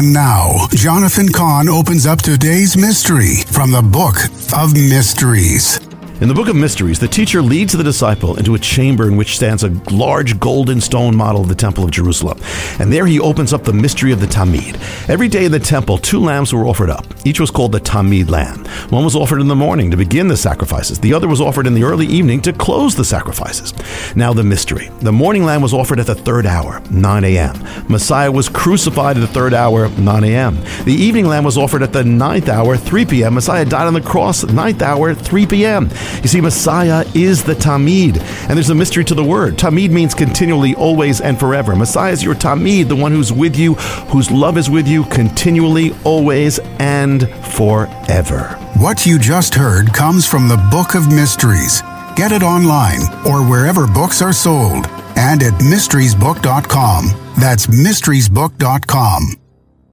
And now, Jonathan Cahn opens up today's mystery from the Book of Mysteries. In the Book of Mysteries, the teacher leads the disciple into a chamber in which stands a large golden stone model of the Temple of Jerusalem. And there he opens up the mystery of the Tamid. Every day in the temple, two lambs were offered up. Each was called the Tamid lamb. One was offered in the morning to begin the sacrifices, the other was offered in the early evening to close the sacrifices. Now, the mystery. The morning lamb was offered at the third hour, 9 a.m. Messiah was crucified at the third hour, 9 a.m. The evening lamb was offered at the ninth hour, 3 p.m. Messiah died on the cross, ninth hour, 3 p.m. You see, Messiah is the Tamid, and there's a mystery to the word. Tamid means continually, always, and forever. Messiah is your Tamid, the one who's with you, whose love is with you continually, always, and forever. What you just heard comes from the Book of Mysteries. Get it online or wherever books are sold and at mysteriesbook.com. That's mysteriesbook.com.